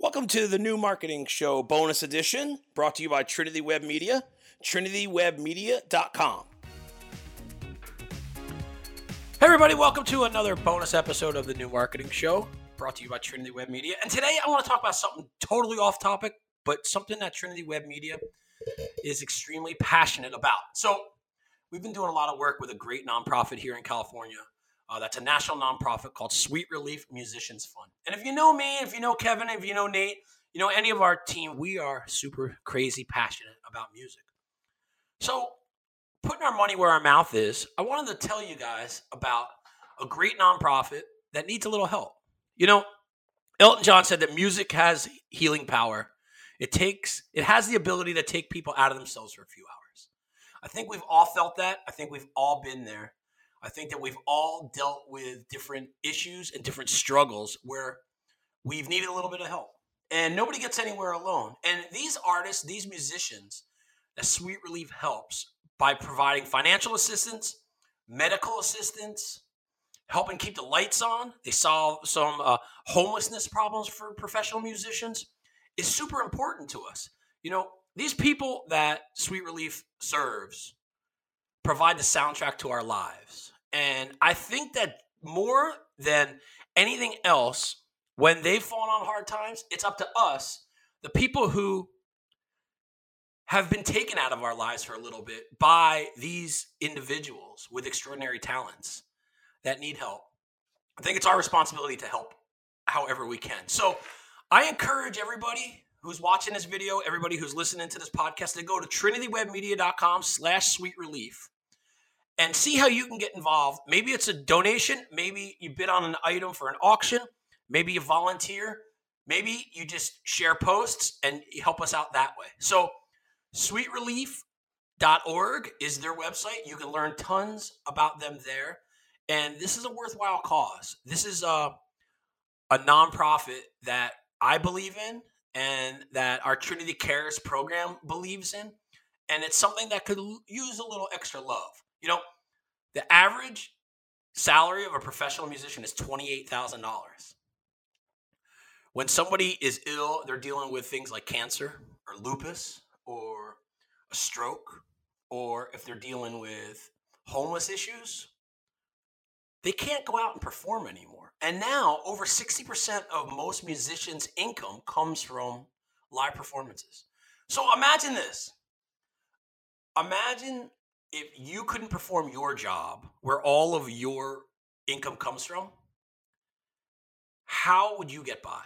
Welcome to the new marketing show bonus edition brought to you by Trinity Web Media, trinitywebmedia.com. Hey, everybody, welcome to another bonus episode of the new marketing show brought to you by Trinity Web Media. And today I want to talk about something totally off topic, but something that Trinity Web Media is extremely passionate about. So, we've been doing a lot of work with a great nonprofit here in California uh, that's a national nonprofit called Sweet Relief Musicians Fund. And if you know me, if you know Kevin, if you know Nate, you know any of our team, we are super crazy passionate about music. So, putting our money where our mouth is, I wanted to tell you guys about a great nonprofit that needs a little help. You know, Elton John said that music has healing power. It takes it has the ability to take people out of themselves for a few hours. I think we've all felt that. I think we've all been there. I think that we've all dealt with different issues and different struggles where we've needed a little bit of help. And nobody gets anywhere alone. And these artists, these musicians, that Sweet Relief helps by providing financial assistance, medical assistance, helping keep the lights on. They solve some uh, homelessness problems for professional musicians. Is super important to us. You know, these people that Sweet Relief serves provide the soundtrack to our lives. And I think that more than anything else, when they've fallen on hard times, it's up to us, the people who have been taken out of our lives for a little bit by these individuals with extraordinary talents that need help. I think it's our responsibility to help however we can. So I encourage everybody who's watching this video, everybody who's listening to this podcast, to go to trinitywebmedia.com slash sweet relief and see how you can get involved. Maybe it's a donation, maybe you bid on an item for an auction, maybe you volunteer, maybe you just share posts and help us out that way. So, sweetrelief.org is their website. You can learn tons about them there. And this is a worthwhile cause. This is a, a nonprofit that I believe in and that our Trinity Cares program believes in. And it's something that could use a little extra love. You know, the average salary of a professional musician is $28,000. When somebody is ill, they're dealing with things like cancer or lupus or a stroke, or if they're dealing with homeless issues, they can't go out and perform anymore. And now, over 60% of most musicians' income comes from live performances. So imagine this. Imagine if you couldn't perform your job where all of your income comes from, how would you get by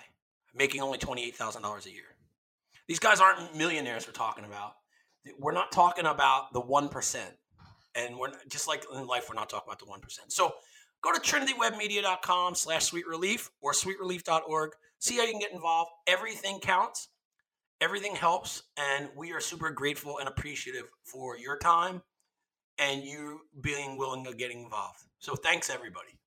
making only $28,000 a year? These guys aren't millionaires we're talking about. We're not talking about the 1%. And we're just like in life, we're not talking about the 1%. So go to trinitywebmedia.com slash sweet relief or sweetrelief.org. See how you can get involved. Everything counts. Everything helps. And we are super grateful and appreciative for your time and you being willing to get involved. So thanks everybody.